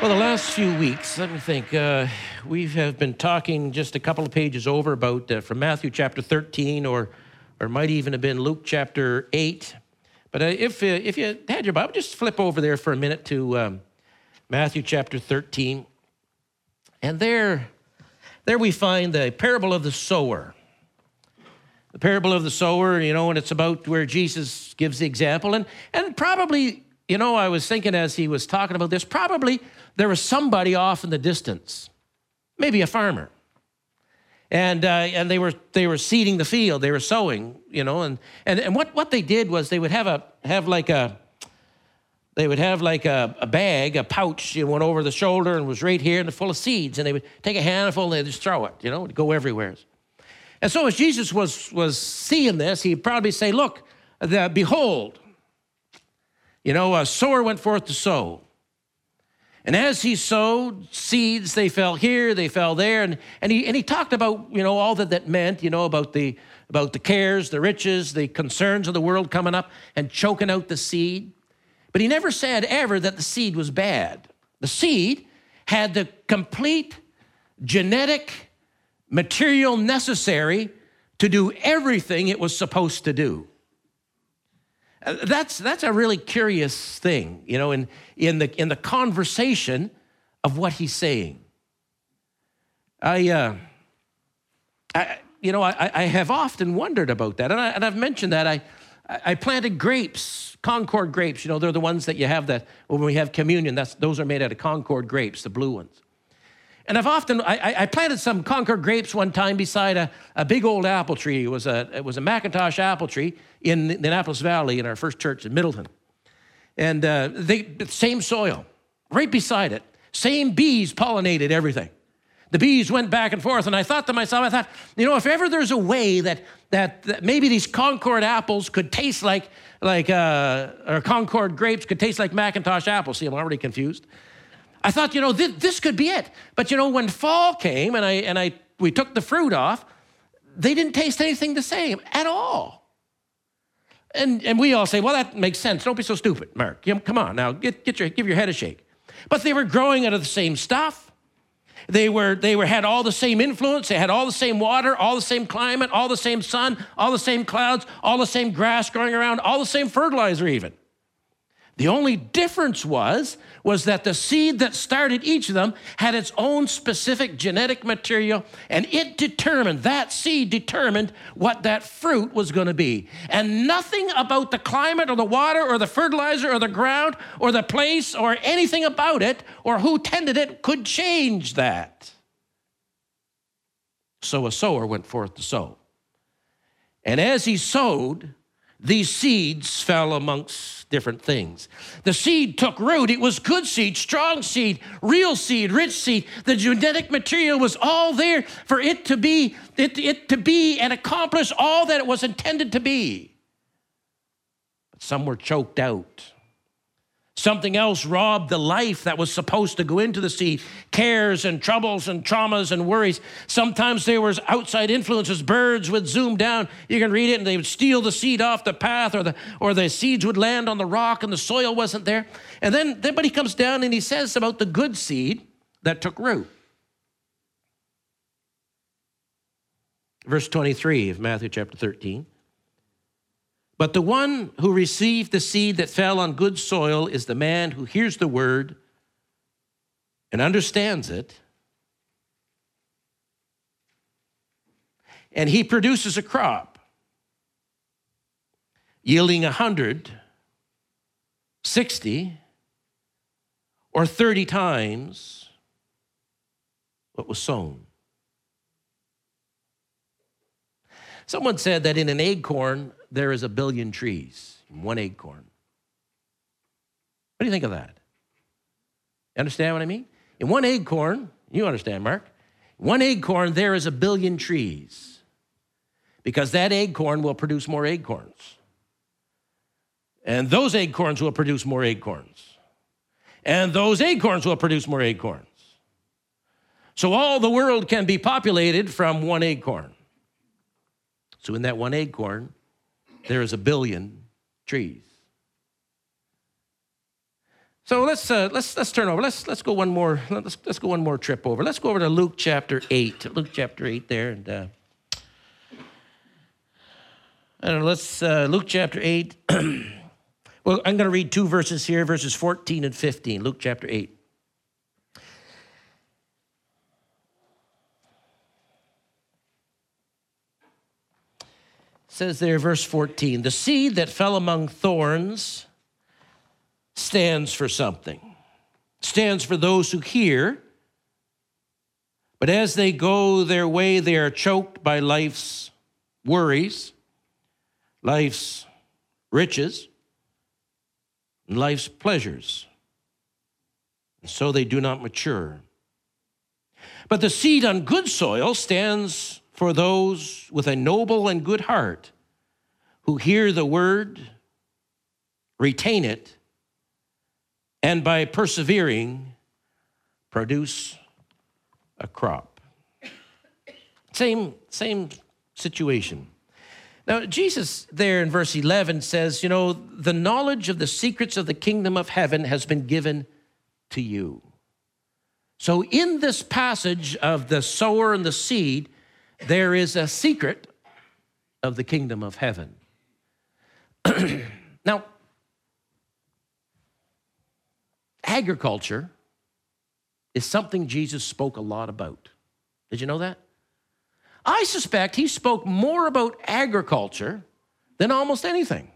Well, the last few weeks, let me think, uh, we have been talking just a couple of pages over about uh, from Matthew chapter 13, or, or might even have been Luke chapter 8. But uh, if, uh, if you had your Bible, just flip over there for a minute to um, Matthew chapter 13. And there, there we find the parable of the sower. The parable of the sower, you know, and it's about where Jesus gives the example. And, and probably, you know, I was thinking as he was talking about this, probably there was somebody off in the distance, maybe a farmer. And, uh, and they, were, they were seeding the field, they were sowing, you know, and, and, and what, what they did was they would have, a, have like a, they would have like a, a bag, a pouch, you went over the shoulder and was right here and full of seeds. And they would take a handful and they'd just throw it, you know, it'd go everywhere. And so as Jesus was, was seeing this, he'd probably say, look, the, behold, you know, a sower went forth to sow. And as he sowed seeds, they fell here, they fell there. And, and, he, and he talked about, you know, all that that meant, you know, about the, about the cares, the riches, the concerns of the world coming up and choking out the seed. But he never said ever that the seed was bad. The seed had the complete genetic material necessary to do everything it was supposed to do. Uh, that's, that's a really curious thing, you know, in, in, the, in the conversation of what he's saying. I, uh, I you know, I, I have often wondered about that, and, I, and I've mentioned that. I, I planted grapes, Concord grapes. You know, they're the ones that you have that when we have communion. That's those are made out of Concord grapes, the blue ones. And I've often, I, I, planted some Concord grapes one time beside a, a big old apple tree. It was a, it was a McIntosh apple tree in the Annapolis Valley in our first church in Middleton. And uh, they, same soil, right beside it. Same bees pollinated everything. The bees went back and forth, and I thought to myself, I thought, you know, if ever there's a way that, that, that maybe these Concord apples could taste like, like uh, or Concord grapes could taste like McIntosh apples. See, I'm already confused. I thought, you know, this, this could be it. But you know, when fall came and I and I we took the fruit off, they didn't taste anything the same at all. And, and we all say, well, that makes sense. Don't be so stupid, Mark. Come on now, get, get your, give your head a shake. But they were growing out of the same stuff. They were, they were had all the same influence. They had all the same water, all the same climate, all the same sun, all the same clouds, all the same grass growing around, all the same fertilizer even. The only difference was was that the seed that started each of them had its own specific genetic material and it determined that seed determined what that fruit was going to be. And nothing about the climate or the water or the fertilizer or the ground or the place or anything about it or who tended it could change that. So a sower went forth to sow. And as he sowed, these seeds fell amongst different things. The seed took root. It was good seed, strong seed, real seed, rich seed. The genetic material was all there for it to be, it, it to be and accomplish all that it was intended to be. But some were choked out. Something else robbed the life that was supposed to go into the seed cares and troubles and traumas and worries. Sometimes there was outside influences. Birds would zoom down. You can read it, and they would steal the seed off the path, or the, or the seeds would land on the rock and the soil wasn't there. And then, then, but he comes down and he says about the good seed that took root. Verse 23 of Matthew chapter 13. But the one who received the seed that fell on good soil is the man who hears the word and understands it. And he produces a crop yielding a hundred, sixty, or 30 times what was sown. Someone said that in an acorn, there is a billion trees in one acorn. What do you think of that? You understand what I mean? In one acorn, you understand, Mark, one acorn, there is a billion trees because that acorn will produce more acorns. And those acorns will produce more acorns. And those acorns will produce more acorns. So all the world can be populated from one acorn. So in that one acorn, there is a billion trees. So let's uh, let's let's turn over. Let's let's go one more. Let's let's go one more trip over. Let's go over to Luke chapter eight. Luke chapter eight there, and uh. Let's uh, Luke chapter eight. well, I'm going to read two verses here, verses 14 and 15. Luke chapter eight. Says there, verse 14, the seed that fell among thorns stands for something, stands for those who hear. But as they go their way, they are choked by life's worries, life's riches, and life's pleasures. And so they do not mature. But the seed on good soil stands for those with a noble and good heart who hear the word, retain it, and by persevering, produce a crop. Same, same situation. Now, Jesus there in verse 11 says, You know, the knowledge of the secrets of the kingdom of heaven has been given to you. So, in this passage of the sower and the seed, there is a secret of the kingdom of heaven. now, agriculture is something Jesus spoke a lot about. Did you know that? I suspect he spoke more about agriculture than almost anything.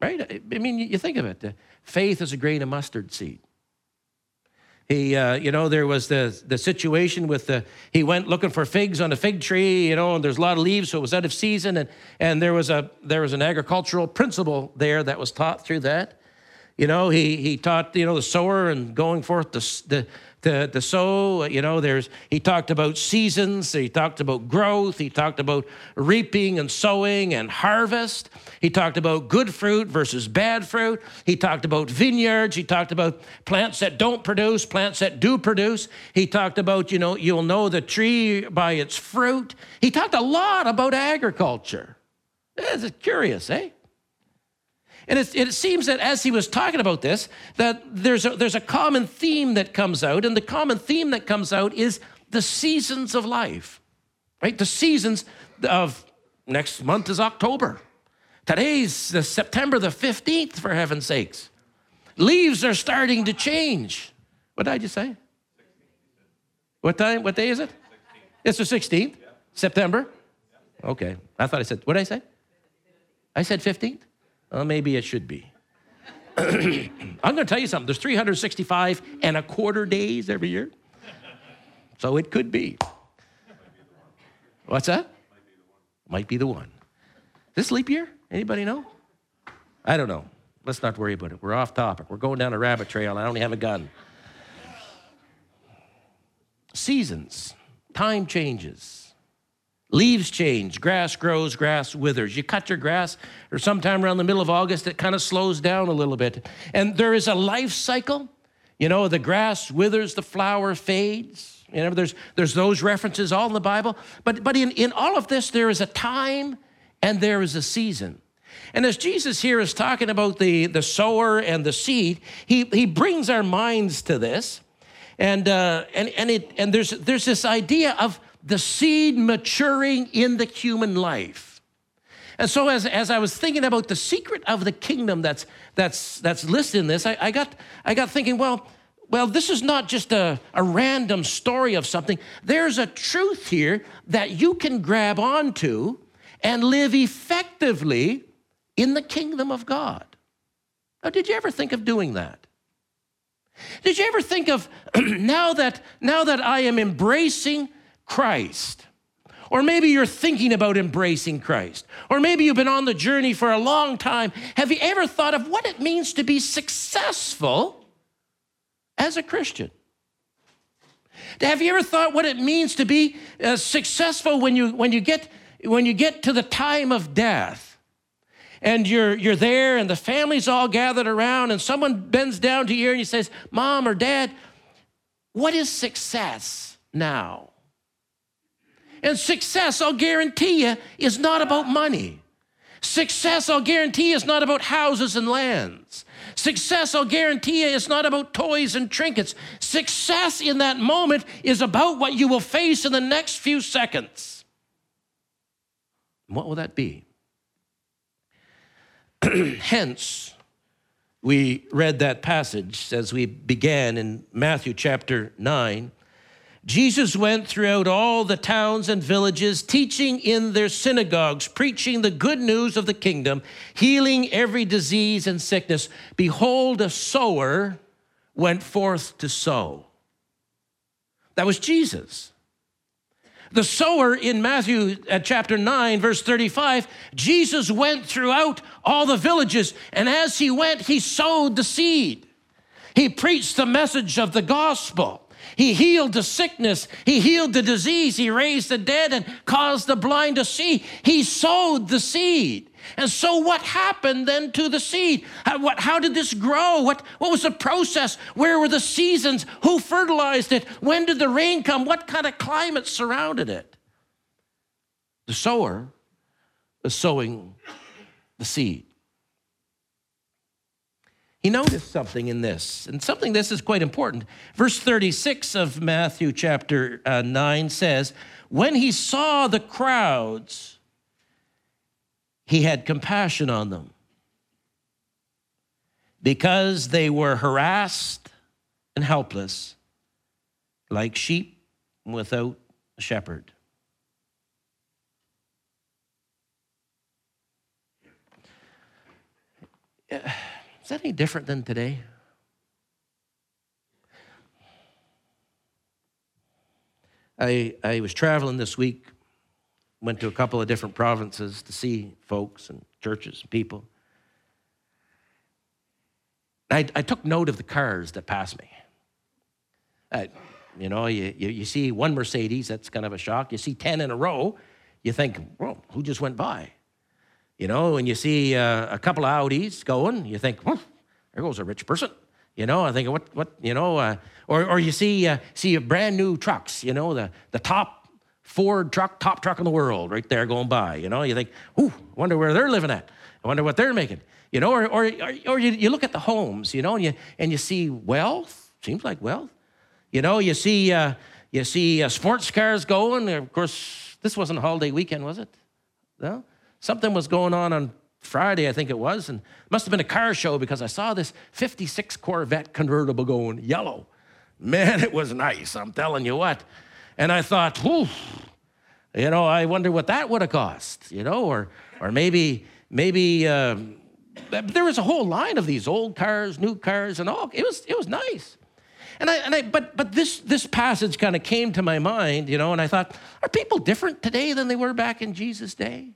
Right? I mean, you think of it. Faith is a grain of mustard seed. He, uh, you know, there was the, the situation with the, he went looking for figs on a fig tree, you know, and there's a lot of leaves, so it was out of season. And, and there, was a, there was an agricultural principle there that was taught through that. You know, he, he taught, you know, the sower and going forth the, the, to, to sow. You know, there's he talked about seasons, he talked about growth, he talked about reaping and sowing and harvest. He talked about good fruit versus bad fruit. He talked about vineyards. He talked about plants that don't produce, plants that do produce. He talked about, you know, you'll know the tree by its fruit. He talked a lot about agriculture. It's curious, eh? And it, it, seems that as he was talking about this, that there's a, there's a common theme that comes out, and the common theme that comes out is the seasons of life, right? The seasons of next month is October. Today's the September the 15th, for heaven's sakes. Leaves are starting to change. What did I just say? What time? What day is it? It's the 16th, September. Okay. I thought I said, what did I say? I said 15th? Well, maybe it should be. I'm going to tell you something. There's 365 and a quarter days every year. So it could be. What's that? Might be the one. This leap year? Anybody know? I don't know. Let's not worry about it. We're off topic. We're going down a rabbit trail. I only have a gun. Seasons, time changes. Leaves change, grass grows, grass withers. You cut your grass, or sometime around the middle of August, it kind of slows down a little bit. And there is a life cycle. You know, the grass withers, the flower fades. You know, there's, there's those references all in the Bible. But, but in, in all of this, there is a time and there is a season. And as Jesus here is talking about the, the sower and the seed, he, he brings our minds to this. And, uh, and, and, it, and there's, there's this idea of the seed maturing in the human life. And so as, as I was thinking about the secret of the kingdom that's, that's, that's listed in this, I, I, got, I got thinking, well, well, this is not just a, a random story of something. There's a truth here that you can grab onto and live effectively in the kingdom of God. Now, did you ever think of doing that? Did you ever think of now that now that I am embracing Christ. Or maybe you're thinking about embracing Christ. Or maybe you've been on the journey for a long time. Have you ever thought of what it means to be successful as a Christian? Have you ever thought what it means to be uh, successful when you, when, you get, when you get to the time of death? And you're, you're there, and the family's all gathered around, and someone bends down to you and he says, Mom or Dad, what is success now? And success, I'll guarantee you, is not about money. Success, I'll guarantee, you, is not about houses and lands. Success, I'll guarantee you, is not about toys and trinkets. Success in that moment is about what you will face in the next few seconds. What will that be? Hence, we read that passage as we began in Matthew chapter 9 Jesus went throughout all the towns and villages, teaching in their synagogues, preaching the good news of the kingdom, healing every disease and sickness. Behold, a sower went forth to sow. That was Jesus. The sower in Matthew uh, chapter 9, verse 35, Jesus went throughout all the villages, and as he went, he sowed the seed. He preached the message of the gospel. He healed the sickness. He healed the disease. He raised the dead and caused the blind to see. He sowed the seed. And so, what happened then to the seed? How, what, how did this grow? What, what was the process? Where were the seasons? Who fertilized it? When did the rain come? What kind of climate surrounded it? The sower is sowing the seed. He noticed something in this, and something this is quite important. Verse 36 of Matthew chapter uh, 9 says, When he saw the crowds, he had compassion on them because they were harassed and helpless, like sheep without a shepherd. Yeah is that any different than today? I, I was traveling this week, went to a couple of different provinces to see folks and churches and people. I, I took note of the cars that passed me. I, you know, you, you, you, see one Mercedes, that's kind of a shock. You see 10 in a row, you think, well, who just went by? You know, when you see uh, a couple of Audis going, you think, well, there goes a rich person. You know, I think, what, what, you know, uh, or, or you see, uh, see a brand new trucks, you know, the, the top Ford truck, top truck in the world right there going by. You know, you think, ooh, wonder where they're living at. I wonder what they're making. You know, or, or, or you, you look at the homes, you know, and you, and you see wealth, seems like wealth. You know, you see, uh, you see uh, sports cars going. Of course, this wasn't a holiday weekend, was it? No? Something was going on on Friday, I think it was, and must have been a car show because I saw this 56 Corvette convertible going yellow. Man, it was nice, I'm telling you what. And I thought, whew, you know, I wonder what that would have cost, you know, or, or maybe, maybe um, there was a whole line of these old cars, new cars, and all. It was, it was nice. And I, and I, but, but this, this passage kind of came to my mind, you know, and I thought, are people different today than they were back in Jesus' day?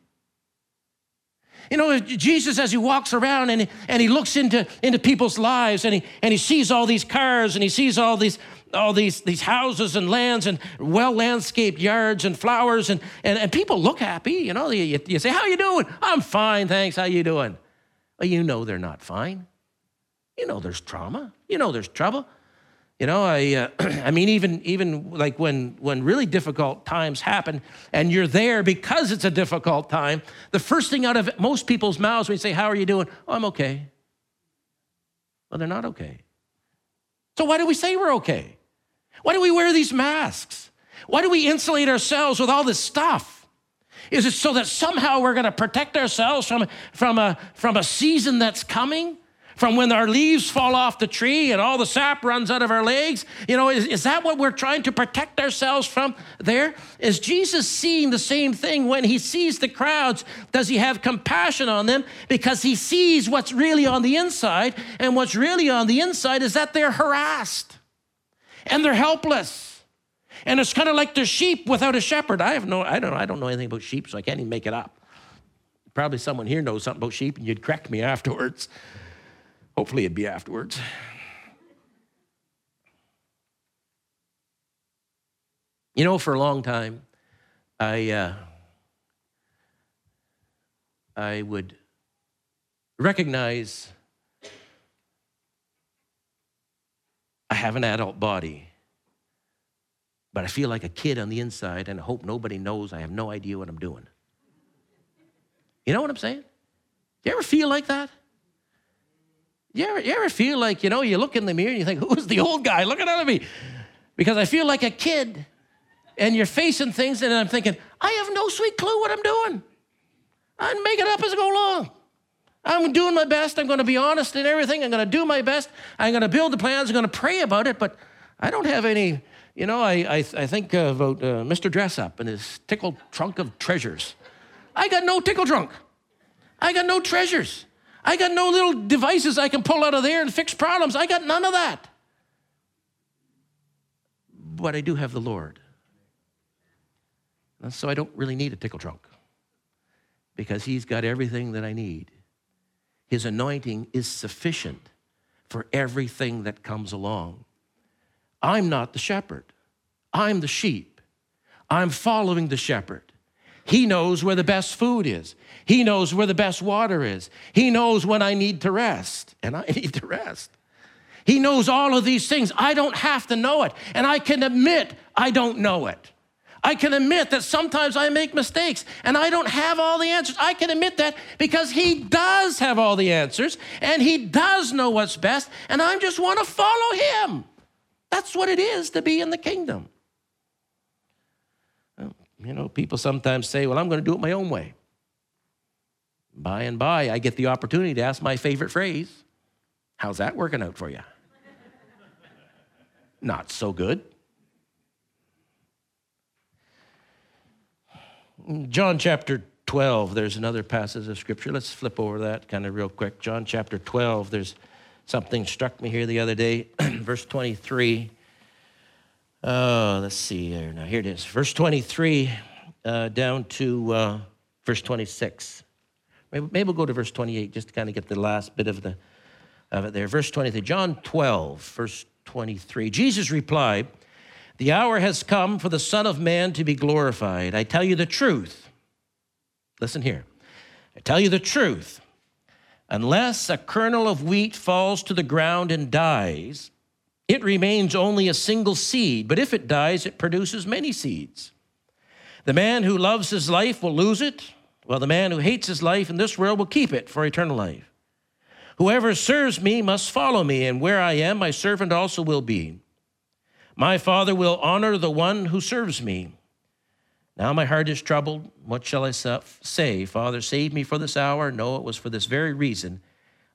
You know, Jesus, as he walks around and, and he looks into, into people's lives and he, and he sees all these cars and he sees all these, all these, these houses and lands and well landscaped yards and flowers and, and, and people look happy. You know, you, you say, how you doing? I'm fine, thanks. How you doing? Well, you know they're not fine. You know there's trauma. You know there's trouble. You know, I, uh, I mean, even, even like when, when really difficult times happen and you're there because it's a difficult time, the first thing out of most people's mouths when you say, How are you doing? Oh, I'm okay. Well, they're not okay. So why do we say we're okay? Why do we wear these masks? Why do we insulate ourselves with all this stuff? Is it so that somehow we're going to protect ourselves from, from, a, from a season that's coming? From when our leaves fall off the tree and all the sap runs out of our legs? You know, is, is that what we're trying to protect ourselves from there? Is Jesus seeing the same thing when he sees the crowds? Does he have compassion on them? Because he sees what's really on the inside, and what's really on the inside is that they're harassed and they're helpless. And it's kind of like the sheep without a shepherd. I have no, I don't, I don't know anything about sheep, so I can't even make it up. Probably someone here knows something about sheep, and you'd correct me afterwards. Hopefully, it'd be afterwards. You know, for a long time, I, uh, I would recognize I have an adult body, but I feel like a kid on the inside, and I hope nobody knows I have no idea what I'm doing. You know what I'm saying? You ever feel like that? You ever, you ever feel like, you know, you look in the mirror and you think, who's the old guy looking at me? Because I feel like a kid and you're facing things and I'm thinking, I have no sweet clue what I'm doing. I'm making it up as I go along. I'm doing my best. I'm going to be honest in everything. I'm going to do my best. I'm going to build the plans. I'm going to pray about it, but I don't have any, you know, I, I, I think about uh, Mr. Dressup and his tickle trunk of treasures. I got no tickle trunk. I got no treasures. I got no little devices I can pull out of there and fix problems. I got none of that. But I do have the Lord. And so I don't really need a tickle trunk because He's got everything that I need. His anointing is sufficient for everything that comes along. I'm not the shepherd, I'm the sheep. I'm following the shepherd. He knows where the best food is. He knows where the best water is. He knows when I need to rest, and I need to rest. He knows all of these things. I don't have to know it, and I can admit I don't know it. I can admit that sometimes I make mistakes and I don't have all the answers. I can admit that because He does have all the answers and He does know what's best, and I just want to follow Him. That's what it is to be in the kingdom. You know, people sometimes say, Well, I'm going to do it my own way. By and by, I get the opportunity to ask my favorite phrase How's that working out for you? Not so good. John chapter 12, there's another passage of scripture. Let's flip over that kind of real quick. John chapter 12, there's something struck me here the other day, verse 23. Uh, let's see here. Now, here it is. Verse 23 uh, down to uh, verse 26. Maybe, maybe, we'll go to verse 28 just to kind of get the last bit of, the, of it there. Verse 23. John 12, verse 23. Jesus replied, The hour has come for the Son of Man to be glorified. I tell you the truth. Listen here. I tell you the truth. Unless a kernel of wheat falls to the ground and dies, it remains only a single seed, but if it dies, it produces many seeds. The man who loves his life will lose it, while the man who hates his life in this world will keep it for eternal life. Whoever serves me must follow me, and where I am, my servant also will be. My Father will honor the one who serves me. Now my heart is troubled. What shall I say? Father, save me for this hour. No, it was for this very reason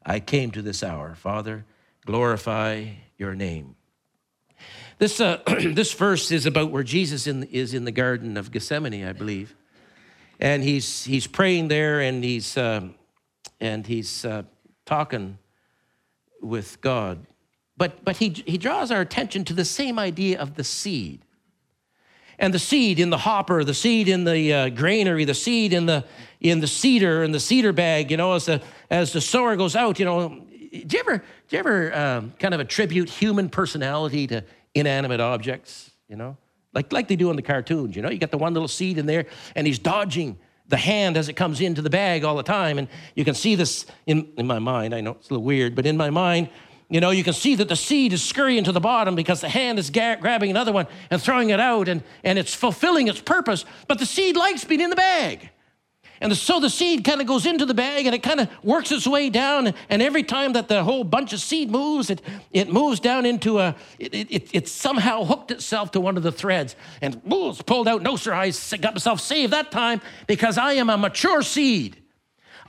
I came to this hour. Father, glorify your name. This, uh, this verse is about where Jesus in, is in the Garden of Gethsemane, I believe. And he's, he's praying there and he's, uh, and he's uh, talking with God. But, but he, he draws our attention to the same idea of the seed. And the seed in the hopper, the seed in the uh, granary, the seed in the, in the seeder, in the seeder bag, you know, as the, as the sower goes out, you know, do you ever, do you ever um, kind of attribute human personality to inanimate objects, you know? Like, like they do in the cartoons, you know? You got the one little seed in there, and he's dodging the hand as it comes into the bag all the time. And you can see this in, in my mind. I know it's a little weird, but in my mind, you know, you can see that the seed is scurrying to the bottom because the hand is grabbing another one and throwing it out, and, and it's fulfilling its purpose. But the seed likes being in the bag. And so the seed kind of goes into the bag and it kind of works its way down. And every time that the whole bunch of seed moves, it, it moves down into a, it, it, it somehow hooked itself to one of the threads and ooh, pulled out. No, sir, I got myself saved that time because I am a mature seed.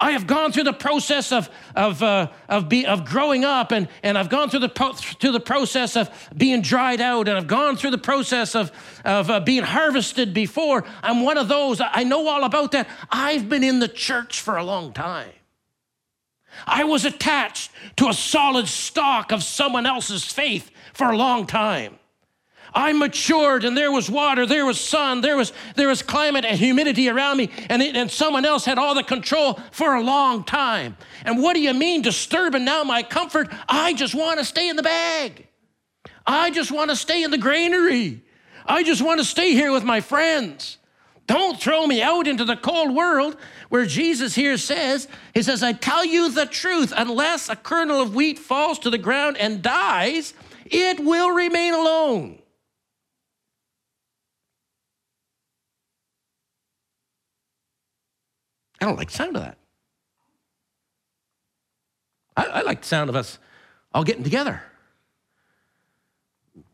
I have gone through the process of, of, uh, of, be, of growing up, and, and I've gone through the, pro- through the process of being dried out, and I've gone through the process of, of uh, being harvested before. I'm one of those. I know all about that. I've been in the church for a long time. I was attached to a solid stock of someone else's faith for a long time. I matured and there was water, there was sun, there was, there was climate and humidity around me, and, it, and someone else had all the control for a long time. And what do you mean disturbing now my comfort? I just want to stay in the bag. I just want to stay in the granary. I just want to stay here with my friends. Don't throw me out into the cold world where Jesus here says, He says, I tell you the truth, unless a kernel of wheat falls to the ground and dies, it will remain alone. I don't like the sound of that. I, I like the sound of us all getting together.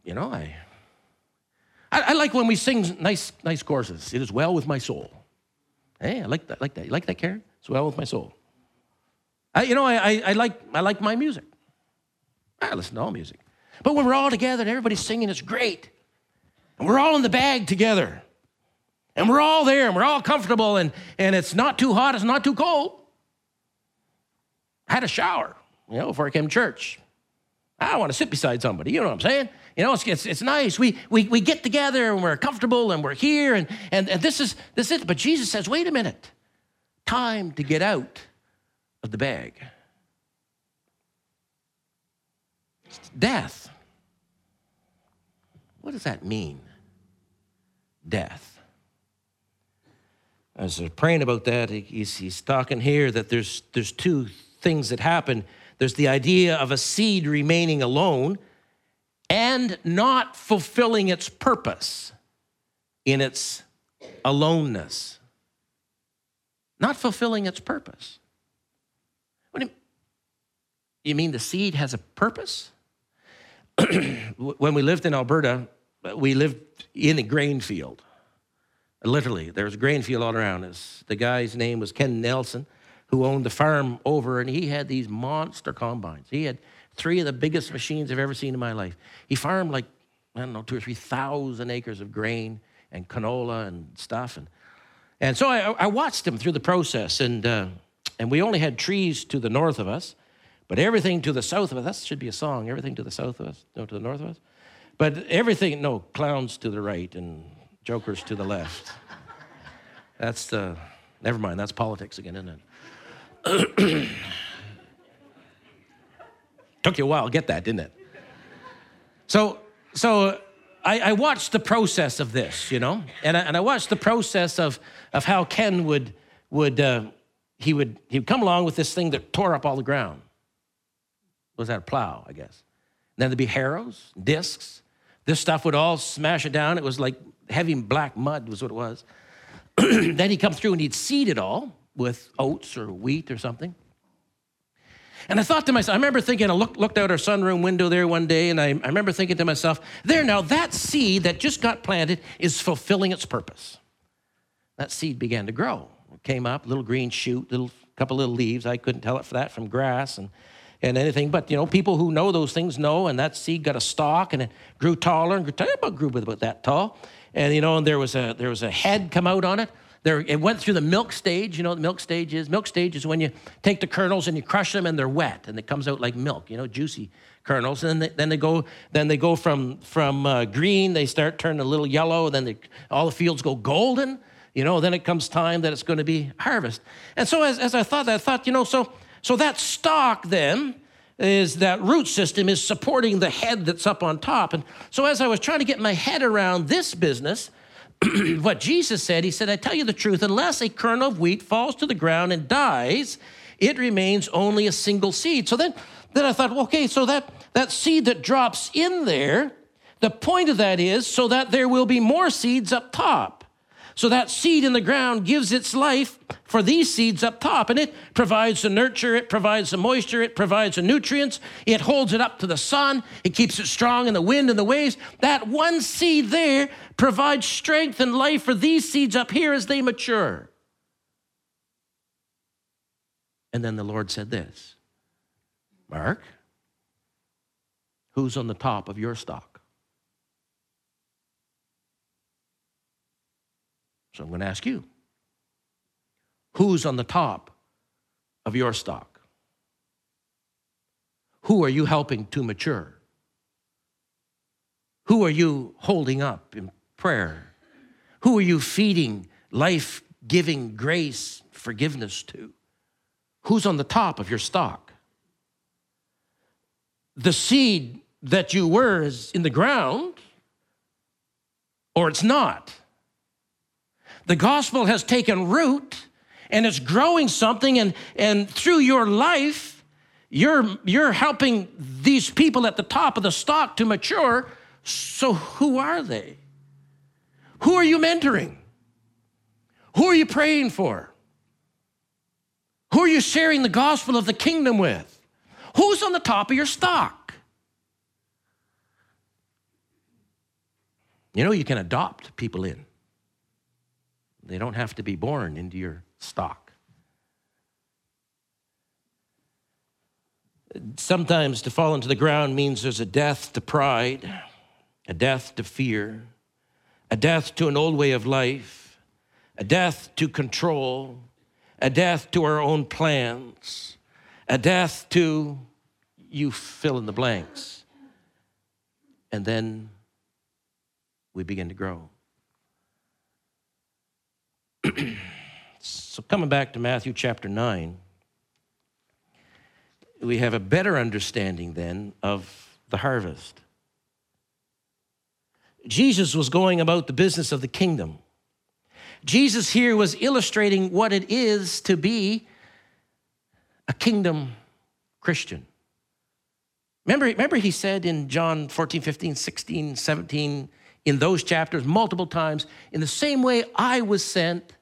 You know, I, I, I, like when we sing nice, nice choruses. It is well with my soul. Hey, I like that. Like that. You like that, Karen? It's well with my soul. I, you know, I, I, I, like, I like my music. I listen to all music. But when we're all together and everybody's singing, it's great. And we're all in the bag together. And we're all there and we're all comfortable and, and it's not too hot, it's not too cold. I had a shower, you know, before I came to church. I want to sit beside somebody, you know what I'm saying? You know, it's, it's, it's, nice. We, we, we get together and we're comfortable and we're here and, and, and this, is, this is it. But Jesus says, wait a minute, time to get out of the bag. Death. What does that mean? Death. As we're praying about that, he's, he's talking here that there's, there's two things that happen. There's the idea of a seed remaining alone and not fulfilling its purpose in its aloneness. Not fulfilling its purpose. What do you, you mean the seed has a purpose? when we lived in Alberta, we lived in a grain field. Literally, there was a grain field all around us. The guy's name was Ken Nelson, who owned the farm over, and he had these monster combines. He had three of the biggest machines I've ever seen in my life. He farmed like, I don't know, two or 3,000 acres of grain and canola and stuff. And, and so I, I watched him through the process, and, uh, and we only had trees to the north of us, but everything to the south of us, that should be a song, everything to the south of us, no, to the north of us. But everything, no, clowns to the right and jokers to the left. That's the, never mind, that's politics again, isn't it? Took you a while to get that, didn't it? So, so I, I watched the process of this, you know, and I, and I watched the process of, of how Ken would, would, uh, he would, he would come along with this thing that tore up all the ground. Was that a plow, I guess? And then there'd be harrows, discs, this stuff would all smash it down. It was like heavy black mud, was what it was. then he'd come through and he'd seed it all with oats or wheat or something. And I thought to myself, I remember thinking, I look, looked out our sunroom window there one day, and I, I remember thinking to myself, there now, that seed that just got planted is fulfilling its purpose. That seed began to grow. It came up, little green shoot, little couple little leaves. I couldn't tell it for that from grass. And and anything. But you know, people who know those things know, and that seed got a stalk and it grew taller and grew, taller, about grew about that tall. And you know, and there was a there was a head come out on it. There, it went through the milk stage. You know what the milk stage is? Milk stage is when you take the kernels and you crush them and they're wet and it comes out like milk, you know, juicy kernels. And then they, then they go, then they go from, from uh, green, they start turning a little yellow, then they, all the fields go golden. You know, then it comes time that it's going to be harvest. And so as, as I thought I thought, you know, so so that stalk then is that root system is supporting the head that's up on top. And so as I was trying to get my head around this business, what Jesus said, he said, I tell you the truth, unless a kernel of wheat falls to the ground and dies, it remains only a single seed. So then, then I thought, okay, so that, that seed that drops in there, the point of that is so that there will be more seeds up top. So that seed in the ground gives its life for these seeds up top, and it provides the nurture, it provides the moisture, it provides the nutrients, it holds it up to the sun, it keeps it strong in the wind and the waves. That one seed there provides strength and life for these seeds up here as they mature. And then the Lord said this Mark, who's on the top of your stalk? So I'm going to ask you who's on the top of your stalk? Who are you helping to mature? Who are you holding up in prayer? Who are you feeding life giving grace, forgiveness to? Who's on the top of your stalk? The seed that you were is in the ground, or it's not. The gospel has taken root and it's growing something, and, and through your life, you're, you're helping these people at the top of the stalk to mature. So, who are they? Who are you mentoring? Who are you praying for? Who are you sharing the gospel of the kingdom with? Who's on the top of your stalk? You know, you can adopt people in, they don't have to be born into your stock. Sometimes to fall into the ground means there's a death to pride, a death to fear, a death to an old way of life, a death to control, a death to our own plans, a death to you fill in the blanks. And then we begin to grow. so, coming back to Matthew chapter 9, we have a better understanding then of the harvest. Jesus was going about the business of the kingdom. Jesus here was illustrating what it is to be a kingdom Christian. Remember, remember he said in John 14, 15, 16, 17, in those chapters, multiple times, in the same way I was sent,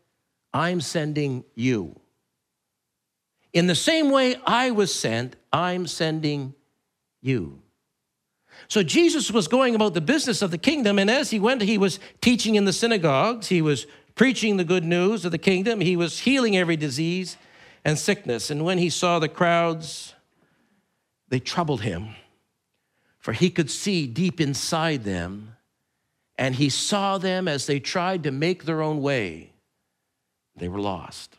I'm sending you. In the same way I was sent, I'm sending you. So Jesus was going about the business of the kingdom, and as he went, he was teaching in the synagogues, he was preaching the good news of the kingdom, he was healing every disease and sickness. And when he saw the crowds, they troubled him, for he could see deep inside them, and he saw them as they tried to make their own way. They were lost.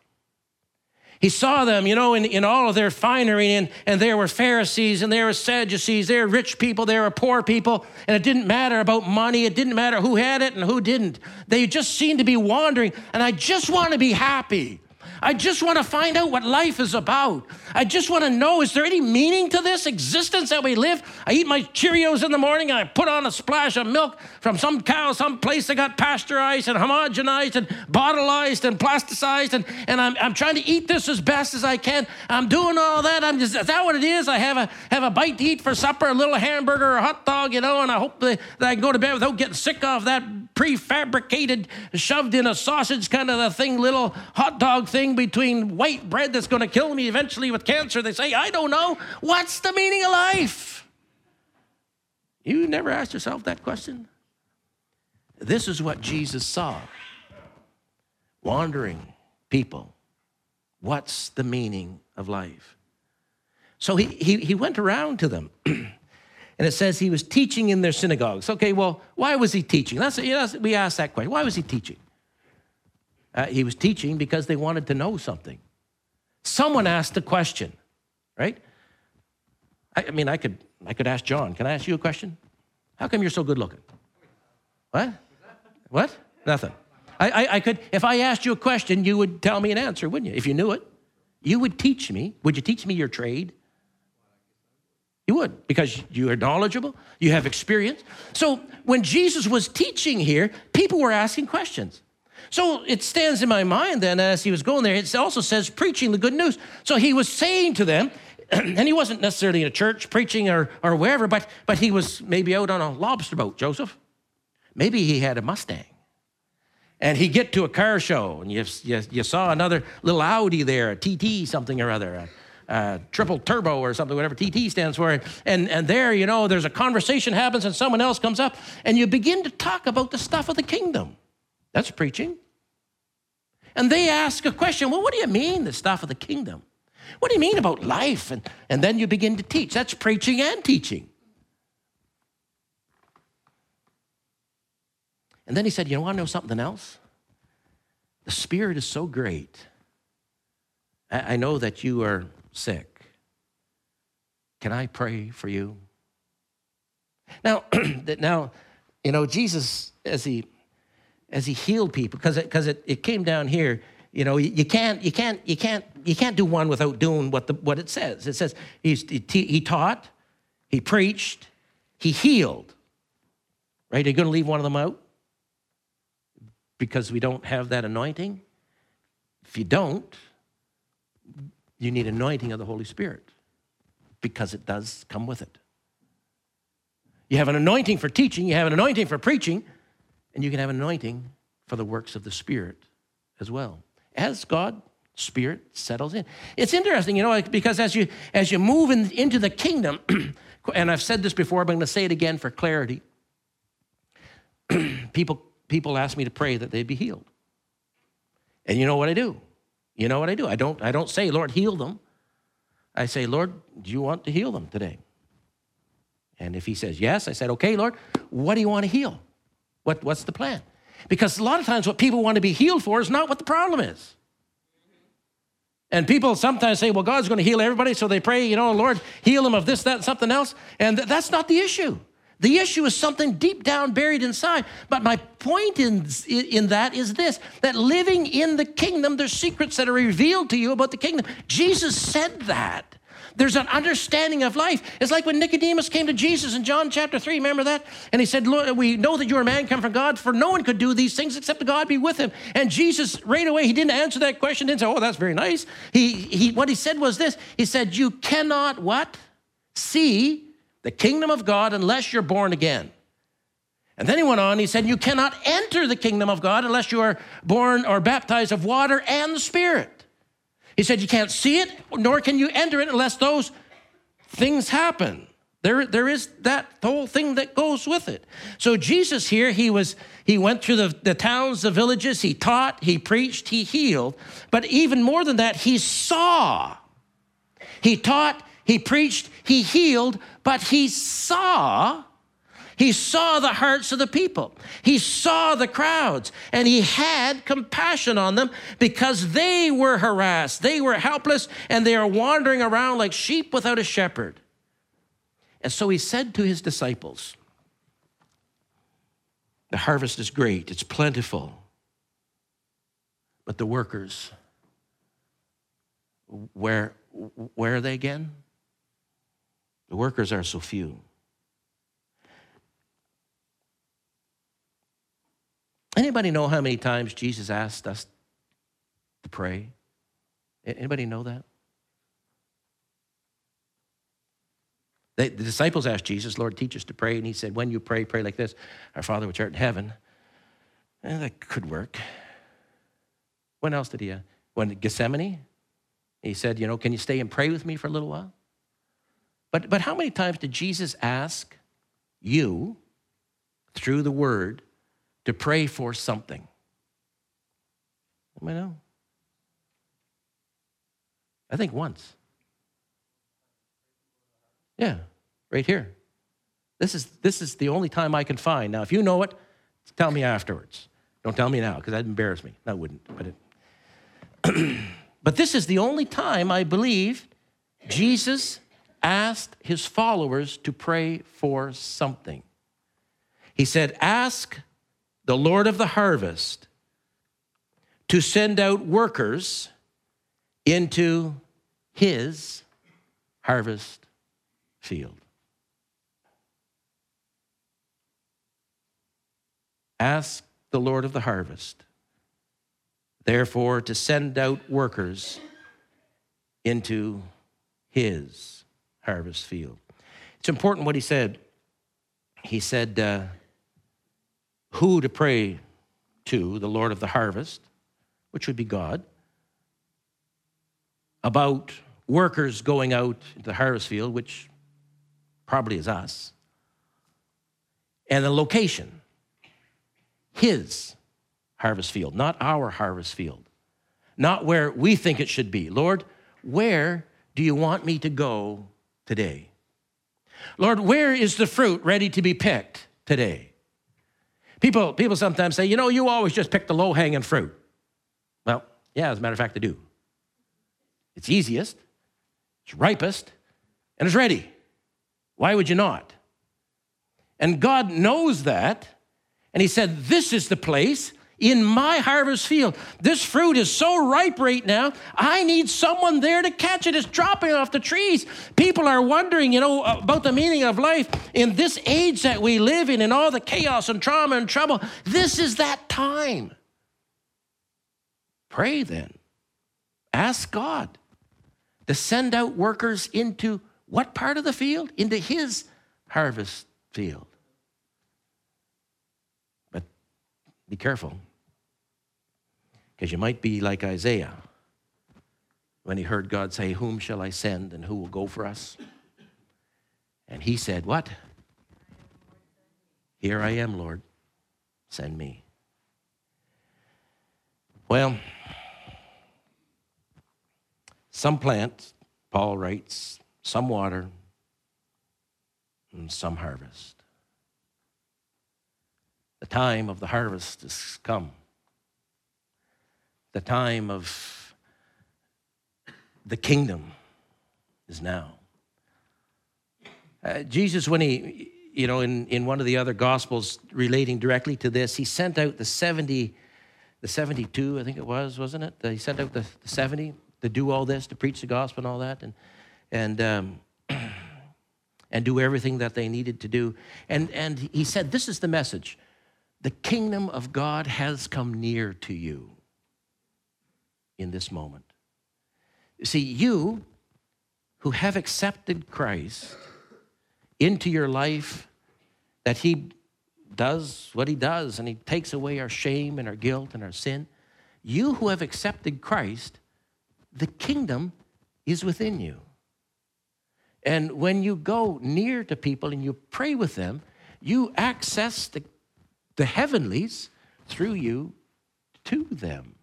He saw them, you know, in, in all of their finery, and, and there were Pharisees, and there were Sadducees, there were rich people, there were poor people, and it didn't matter about money, it didn't matter who had it and who didn't. They just seemed to be wandering, and I just want to be happy. I just want to find out what life is about. I just want to know is there any meaning to this existence that we live? I eat my Cheerios in the morning and I put on a splash of milk from some cow, some place that got pasteurized and homogenized and bottleized and plasticized, and, and I'm, I'm trying to eat this as best as I can. I'm doing all that. I'm just, is that what it is? I have a, have a bite to eat for supper, a little hamburger or a hot dog, you know, and I hope that, that I can go to bed without getting sick off that prefabricated, shoved in a sausage kind of a thing, little hot dog thing between white bread that's going to kill me eventually with cancer. They say, I don't know. What's the meaning of life? You never asked yourself that question? This is what Jesus saw wandering people. What's the meaning of life? So he, he, he went around to them. and it says he was teaching in their synagogues. Okay, well, why was he teaching? That's, you know, we asked that question. Why was he teaching? Uh, he was teaching because they wanted to know something. Someone asked a question, right? I, I mean, I could, I could ask John. Can I ask you a question? How come you're so good looking? What? What? Nothing. I, I, I, could, if I asked you a question, you would tell me an answer, wouldn't you? If you knew it, you would teach me. Would you teach me your trade? You would, because you are knowledgeable, you have experience. So when Jesus was teaching here, people were asking questions. So it stands in my mind then as he was going there, it also says preaching the good news. So he was saying to them, and he wasn't necessarily in a church preaching or, or wherever, but, but he was maybe out on a lobster boat, Joseph. Maybe he had a Mustang. And he'd get to a car show, and you, you, you saw another little Audi there, a TT something or other, a triple turbo or something, whatever TT stands for. And, and there, you know, there's a conversation happens, and someone else comes up, and you begin to talk about the stuff of the kingdom. That's preaching. And they ask a question well, what do you mean, the stuff of the kingdom? What do you mean about life? And, and then you begin to teach. That's preaching and teaching. And then he said, You want to know something else? The Spirit is so great. I know that you are sick. Can I pray for you? Now, that now, you know, Jesus, as he as he healed people because it, cause it, it came down here you know you, can't you can't you can't you can't do one without doing what the what it says it says he, he taught he preached he healed right are you going to leave one of them out because we don't have that anointing if you don't you need anointing of the holy spirit because it does come with it you have an anointing for teaching you have an anointing for preaching and you can have an anointing for the works of the Spirit as well, as God Spirit settles in. It's interesting, you know, because as you as you move in, into the kingdom, and I've said this before, but I'm going to say it again for clarity. people people ask me to pray that they be healed. And you know what I do? You know what I do? I don't I don't say, Lord, heal them. I say, Lord, do you want to heal them today? And if he says yes, I said, okay, Lord, what do you want to heal? What, what's the plan? Because a lot of times what people want to be healed for is not what the problem is. And people sometimes say, well, God's going to heal everybody, so they pray, you know, Lord, heal them of this, that, and something else. And th- that's not the issue. The issue is something deep down buried inside. But my point in, in that is this that living in the kingdom, there's secrets that are revealed to you about the kingdom. Jesus said that. There's an understanding of life. It's like when Nicodemus came to Jesus in John chapter 3. Remember that? And he said, Lord, We know that you're a man come from God, for no one could do these things except God be with him. And Jesus, right away, he didn't answer that question, didn't say, Oh, that's very nice. He, he, what he said was this He said, You cannot what? See the kingdom of God unless you're born again. And then he went on, he said, You cannot enter the kingdom of God unless you are born or baptized of water and the Spirit. He said, You can't see it, nor can you enter it unless those things happen. There, there is that whole thing that goes with it. So Jesus here, he was, he went through the, the towns, the villages, he taught, he preached, he healed. But even more than that, he saw. He taught, he preached, he healed, but he saw he saw the hearts of the people. He saw the crowds and he had compassion on them because they were harassed, they were helpless, and they are wandering around like sheep without a shepherd. And so he said to his disciples, The harvest is great, it's plentiful, but the workers, where, where are they again? The workers are so few. Anybody know how many times Jesus asked us to pray? Anybody know that? They, the disciples asked Jesus, Lord, teach us to pray. And he said, When you pray, pray like this Our Father which art in heaven. And that could work. When else did he? When Gethsemane? He said, You know, can you stay and pray with me for a little while? But, but how many times did Jesus ask you through the word to pray for something. Let me know. I think once. Yeah, right here. This is, this is the only time I can find. Now, if you know it, tell me afterwards. Don't tell me now, because that'd embarrass me. That wouldn't. But, it, but this is the only time I believe Jesus asked his followers to pray for something. He said, Ask the Lord of the harvest, to send out workers into his harvest field. Ask the Lord of the harvest, therefore, to send out workers into his harvest field. It's important what he said. He said, uh, who to pray to, the Lord of the harvest, which would be God, about workers going out into the harvest field, which probably is us, and the location, his harvest field, not our harvest field, not where we think it should be. Lord, where do you want me to go today? Lord, where is the fruit ready to be picked today? People, people sometimes say, you know, you always just pick the low hanging fruit. Well, yeah, as a matter of fact, I do. It's easiest, it's ripest, and it's ready. Why would you not? And God knows that. And He said, This is the place in my harvest field. This fruit is so ripe right now, I need someone there to catch it. It's dropping off the trees. People are wondering, you know, uh, about the meaning of life in this age that we live in, in all the chaos and trauma and trouble. This is that time. Pray then. Ask God to send out workers into what part of the field? Into His harvest field. But be careful because you might be like Isaiah when he heard God say, Whom shall I send and who will go for us? And he said, What? Here I am, Lord. Send me. Well, some plant, Paul writes, some water, and some harvest. The time of the harvest has come. The time of the kingdom is now. Uh, Jesus, when he, you know, in, in one of the other gospels relating directly to this, he sent out the 70, the 72, I think it was, wasn't it? He sent out the, the 70 to do all this, to preach the gospel and all that, and, and, um, and do everything that they needed to do. And, and he said, This is the message the kingdom of God has come near to you in this moment. See, you who have accepted Christ into your life, that He does what He does and He takes away our shame and our guilt and our sin, you who have accepted Christ, the kingdom is within you. And when you go near to people and you pray with them, you access the, the heavenlies through you to them.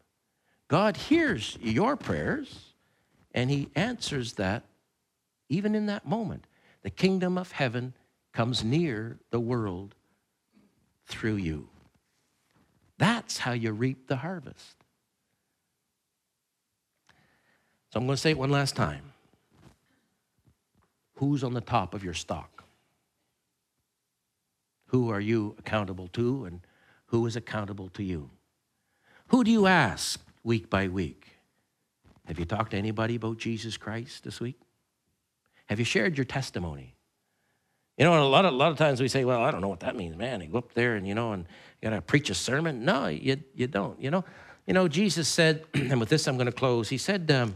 God hears your prayers and He answers that even in that moment. The kingdom of heaven comes near the world through you. That's how you reap the harvest. So I'm going to say it one last time. Who's on the top of your stalk? Who are you accountable to, and who is accountable to you? Who do you ask week by week? Have you talked to anybody about Jesus Christ this week? Have you shared your testimony? You know, a lot of, a lot of times we say, well, I don't know what that means, man. You go up there and, you know, and you got to preach a sermon. No, you, you don't. You know, you know, Jesus said, and with this I'm going to close. He said, um,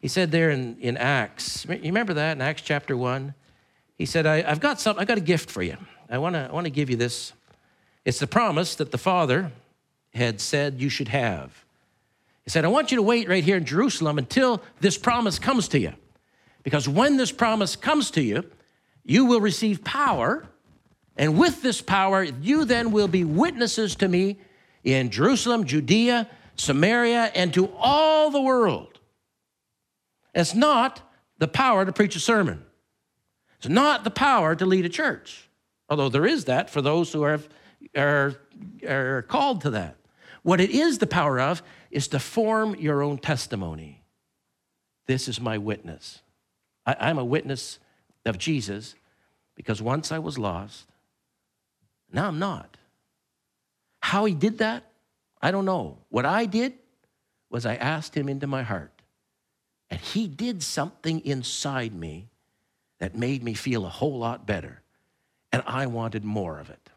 he said there in, in Acts, you remember that in Acts chapter 1? He said, I, have got something, I've got a gift for you. I want to I wanna give you this. It's the promise that the Father had said you should have. He said, I want you to wait right here in Jerusalem until this promise comes to you. Because when this promise comes to you, you will receive power. And with this power, you then will be witnesses to me in Jerusalem, Judea, Samaria, and to all the world. It's not the power to preach a sermon. It's not the power to lead a church, although there is that for those who are, are, are called to that. What it is the power of is to form your own testimony. This is my witness. I, I'm a witness of Jesus because once I was lost, now I'm not. How he did that, I don't know. What I did was I asked him into my heart. And he did something inside me that made me feel a whole lot better. And I wanted more of it.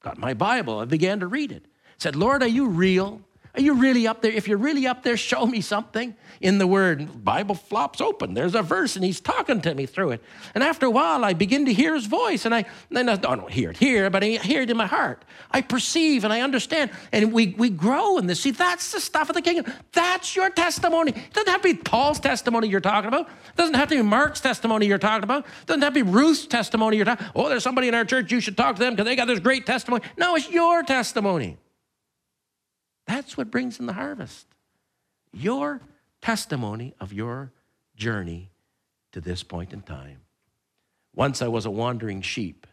Got my Bible, I began to read it. Said, Lord, are you real? Are you really up there? If you're really up there, show me something in the Word. Bible flops open. There's a verse, and He's talking to me through it. And after a while, I begin to hear His voice, and I, then I don't hear it here, but I hear it in my heart. I perceive and I understand, and we, we grow in this. See, that's the stuff of the kingdom. That's your testimony. It doesn't have to be Paul's testimony you're talking about. It doesn't have to be Mark's testimony you're talking about. It doesn't have to be Ruth's testimony you're talking. About? Oh, there's somebody in our church you should talk to them because they got this great testimony. No, it's your testimony. That's what brings in the harvest. Your testimony of your journey to this point in time. Once I was a wandering sheep,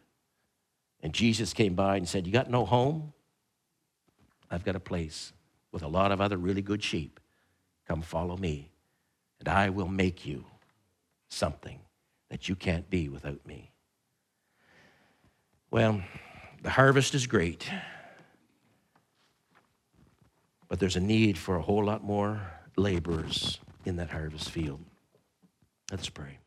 and Jesus came by and said, You got no home? I've got a place with a lot of other really good sheep. Come follow me, and I will make you something that you can't be without me. Well, the harvest is great. But there's a need for a whole lot more laborers in that harvest field. Let's pray.